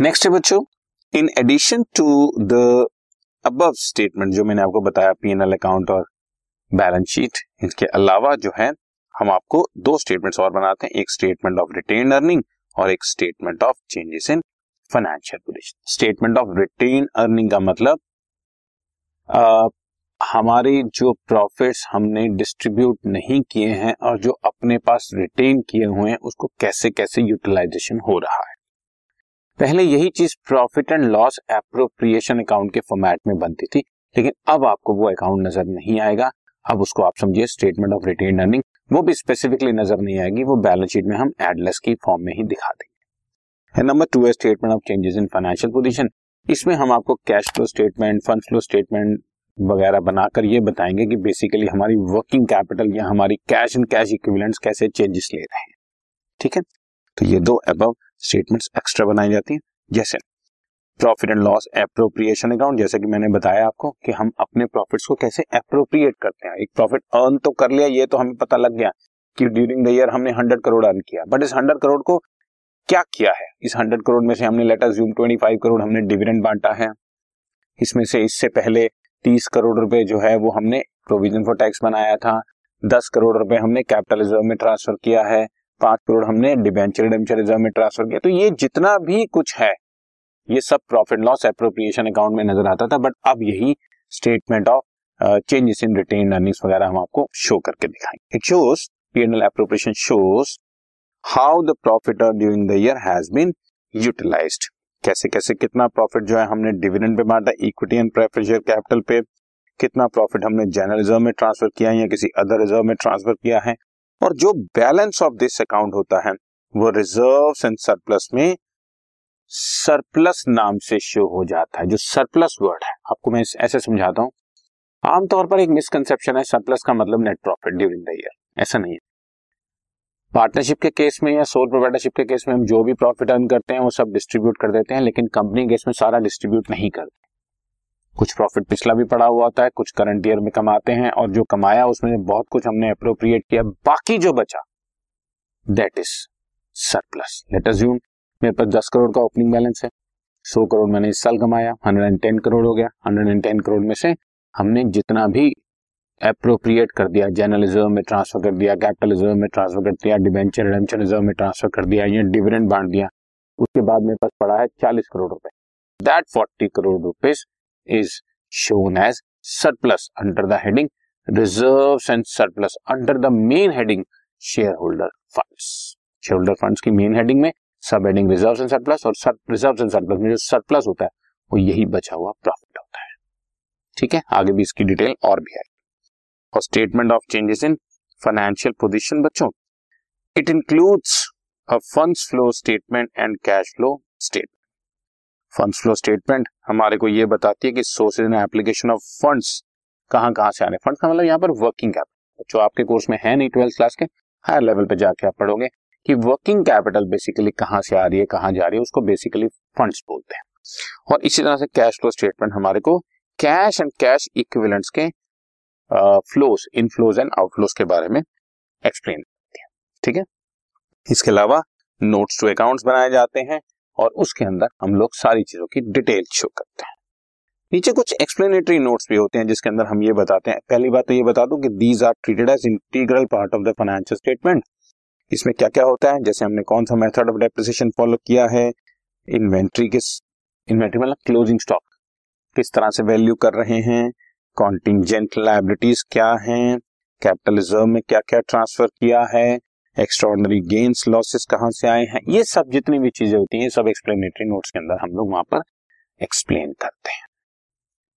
Next है बच्चों in addition to the above statement जो मैंने आपको बताया पीएनएल अकाउंट और बैलेंस शीट इसके अलावा जो है हम आपको दो स्टेटमेंट्स और बनाते हैं एक स्टेटमेंट ऑफ़ रिटेन अर्निंग और एक statement of changes in financial position statement of retain earning का मतलब आ, हमारे जो प्रॉफिट्स हमने डिस्ट्रीब्यूट नहीं किए हैं और जो अपने पास रिटेन किए हुए हैं उसको कैसे कैसे यूटिलाइजेशन हो रहा है। पहले यही चीज़ profit and loss appropriation account के फॉर्मेट में बनती थी, लेकिन अब आपको वो अकाउंट नज़र नहीं आएगा। अब उसको आप समझिए स्टेटमेंट ऑफ़ रिटेन अर्निंग वो भी स्पेसिफिकली नज़र नहीं आएगी, वो बैलेंस शीट में हम एडलेस की फॉर्म में ही दिखा देंगे। नंबर टू है statement of changes in financial position इसमें हम आपको cash flow statement fund flow statement वगैरह बनाकर ये बताएँगे कि बेसिकली हमारी वर्किंग कैपिटल या हमारी कैश एंड कैश इक्विवेलेंट्स कैसे चेंजेस ले रहे हैं। ठीक है? तो ये दो अबव स्टेटमेंट्स एक्स्ट्रा बनाई जाती हैं। जैसे profit and loss appropriation account जैसे कि मैंने बताया आपको कि हम अपने प्रॉफिट्स को कैसे अप्रोप्रिएट करते हैं। एक प्रॉफिट अर्न तो कर लिया, ये तो हमें पता लग गया कि ड्यूरिंग द ईयर हमने हंड्रेड करोड़ अर्न किया। बट इस हंड्रेड करोड़ को क्या किया है? इस हंड्रेड करोड़ में से हमने लेटर जूम ट्वेंटी फाइव करोड़ हमने डिविडेंड बांटा है। इसमें से इससे पहले तीस करोड़ रुपए जो है वो हमने प्रोविज़न फॉर टैक्स बनाया था। दस करोड़ रुपए हमने कैपिटल रिज़र्व में ट्रांसफ़र किया है। पाँच करोड़ हमने डिबेंचर रिडेम्चर रिज़र्व में ट्रांसफ़र किया। तो ये जितना भी कुछ है, ये सब प्रॉफिट लॉस अप्रोप्रिएशन अकाउंट में नज़र आता था बट अब यही statement of changes in retained earnings वगैरह हम आपको शो करके दिखाएँगे। It shows PNL appropriation shows how the profit during the year has been utilised कैसे कैसे, कितना प्रॉफिट जो है हमने डिविडेंड पे बांटा इक्विटी एंड प्रेफरेंशियल कैपिटल पे, कितना प्रॉफिट हमने जनरल रिज़र्व में ट्रांसफ़र किया है या किसी अदर रिज़र्व में ट्रांसफ़र किया है। और जो बैलेंस ऑफ़ दिस अकाउंट होता है, वो रिज़र्व एंड सरप्लस में सरप्लस नाम से शो हो जाता है, जो सरप्लस वर्ड है। आपको मैं ऐसे समझाता हूँ। आमतौर पर एक मिसकंसेप्शन है सरप्लस का मतलब net profit during the year ऐसा नहीं है। पार्टनरशिप के केस में या सोल प्रोप्राइटरशिप के केस में हम जो भी प्रॉफिट अर्न करते हैं, वो सब डिस्ट्रीब्यूट कर देते हैं, लेकिन कंपनी केस में सारा डिस्ट्रीब्यूट नहीं करते। कुछ प्रॉफिट पिछला भी पड़ा हुआ होता है, कुछ करंट ईयर में कमाते हैं और जो कमाया उसमें बहुत कुछ हमने अप्रोप्रिएट किया, बाकी जो बचा that is surplus let assume मेरे पास दस करोड़ का ओपनिंग बैलेंस है, सौ करोड़ मैंने इस साल कमाया हंड्रेड एंड टेन करोड़ हो गया हंड्रेड एंड टेन करोड़ में से हमने जितना भी अप्रोप्रिएट कर दिया रिज़र्व में ट्रांसफ़र कर दिया कैपिटल रिज़र्व में ट्रांसफ़र कर दिया डिवेंचर रिडेम्पशन रिज़र्व में ट्रांसफ़र कर दिया, या डिविडेंड बांट दिया, उसके बाद मेरे पास पड़ा है चालीस करोड़ रुपए। That forty crore rupees is shown as surplus under the heading reserve and surplus under the main heading share holder funds share holder funds की मेन हेडिंग में सब हेडिंग रिज़र्व एंड सरप्लस और रिज़र्व एंड सरप्लस में जो surplus होता है, वो यही बचा हुआ प्रॉफिट होता है। ठीक है? आगे भी इसकी डिटेल और भी आएगी और statement of changes in financial position बच्चों it includes a funds flow statement and cash flow statement funds flow statement हमारे को ये बताती है कि sources and application of funds कहाँ कहाँ से आ रहे हैं। फंड्स का मतलब यहाँ पर वर्किंग कैपिटल। जो आपके कोर्स में है नहीं ट्वेल्थ क्लास के, हायर लेवल पे जाके आप पढ़ोगे कि वर्किंग कैपिटल बेसिकली कहाँ से आ रही है, कहाँ जा रही है, उसको बेसिकली फंड्स बोलते हैं। और इसी तरह से कैश फ्लो स्टेटमेंट हमारे को कैश एंड कैश इक्विवेलेंट्स के फ्लोज इनफ्लोज एंड आउटफ्लोज के बारे में एक्सप्लेन करती है। ठीक है? इसके अलावा नोट्स टू अकाउंट्स बनाए जाते हैं। और उसके अंदर हम लोग सारी चीज़ों की डिटेल शो करते हैं। नीचे कुछ एक्सप्लेनेटरी नोट्स भी होते हैं, जिसके अंदर हम ये बताते हैं। पहली बात तो ये बता दूँ कि these are treated as integral part of the financial statement इसमें क्या क्या होता है? जैसे हमने कौन सा मेथड ऑफ़ डेप्रिसिएशन फॉलो किया है? इन्वेंट्री किस इन्वेंट्री मतलब क्लोजिंग स्टॉक किस तरह से वैल्यू कर रहे हैं? कॉन्टिजेंट लाइबिलिटीज क्या हैं? कैपिटल रिज़र्व में क्या क्या ट्रांसफ़र किया है? एक्स्ट्रॉर्डनरी गेन्स लॉसेस कहाँ से आए हैं? ये सब जितनी भी चीज़ें होती हैं सब एक्सप्लेनेटरी नोट्स के अंदर हम लोग वहाँ पर एक्सप्लेन करते हैं।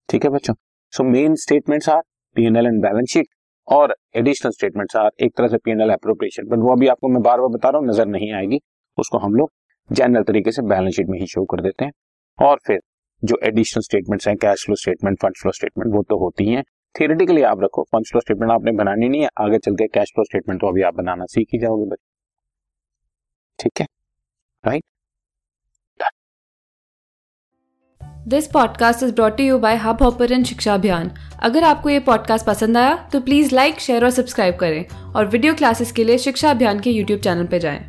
ठीक है बच्चों? So main statements are PNL and balance sheet और एडिशनल स्टेटमेंट्स आर एक तरह से पीएनएल अप्रोप्रिएशन बट वो अभी आपको मैं बार बार बता रहा हूँ, नज़र नहीं आएगी। उसको हम लोग जनरल तरीके से बैलेंस शीट में ही शो कर देते हैं। और फिर जो एडिशनल स्टेटमेंट्स हैं cash flow statement fund flow statement वो तो होती हैं। थियोरेटिकली आप रखो फंड फ्लो स्टेटमेंट आपने बनानी नहीं है, आगे चल के कैश फ्लो स्टेटमेंट तो अभी आप बनाना सीख ही जाओगे बच्चे। ठीक है? Right this podcast is brought you by Hubhopper Shiksha Abhiyan अगर आपको ये पॉडकास्ट पसंद आया तो प्लीज़ लाइक शेयर और सब्सक्राइब करें। और वीडियो क्लासेस के लिए शिक्षा अभियान के यूट्यूब चैनल पर जाएँ।